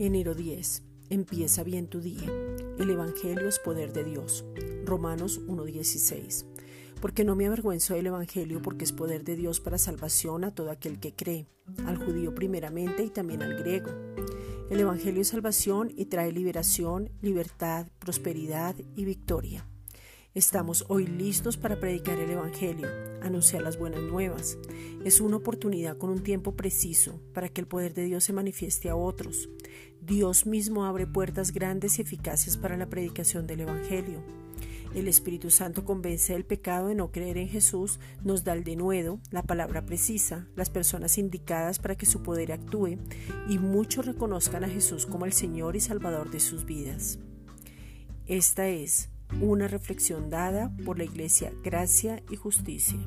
Enero 10. Empieza bien tu día. El Evangelio es poder de Dios. Romanos 1.16. Porque no me avergüenzo del Evangelio porque es poder de Dios para salvación a todo aquel que cree, al judío primeramente y también al griego. El Evangelio es salvación y trae liberación, libertad, prosperidad y victoria. Estamos hoy listos para predicar el Evangelio, anunciar las buenas nuevas. Es una oportunidad con un tiempo preciso para que el poder de Dios se manifieste a otros. Dios mismo abre puertas grandes y eficaces para la predicación del Evangelio. El Espíritu Santo convence del pecado de no creer en Jesús, nos da el denuedo, la palabra precisa, las personas indicadas para que su poder actúe y muchos reconozcan a Jesús como el Señor y Salvador de sus vidas. Esta es una reflexión dada por la Iglesia Gracia y Justicia.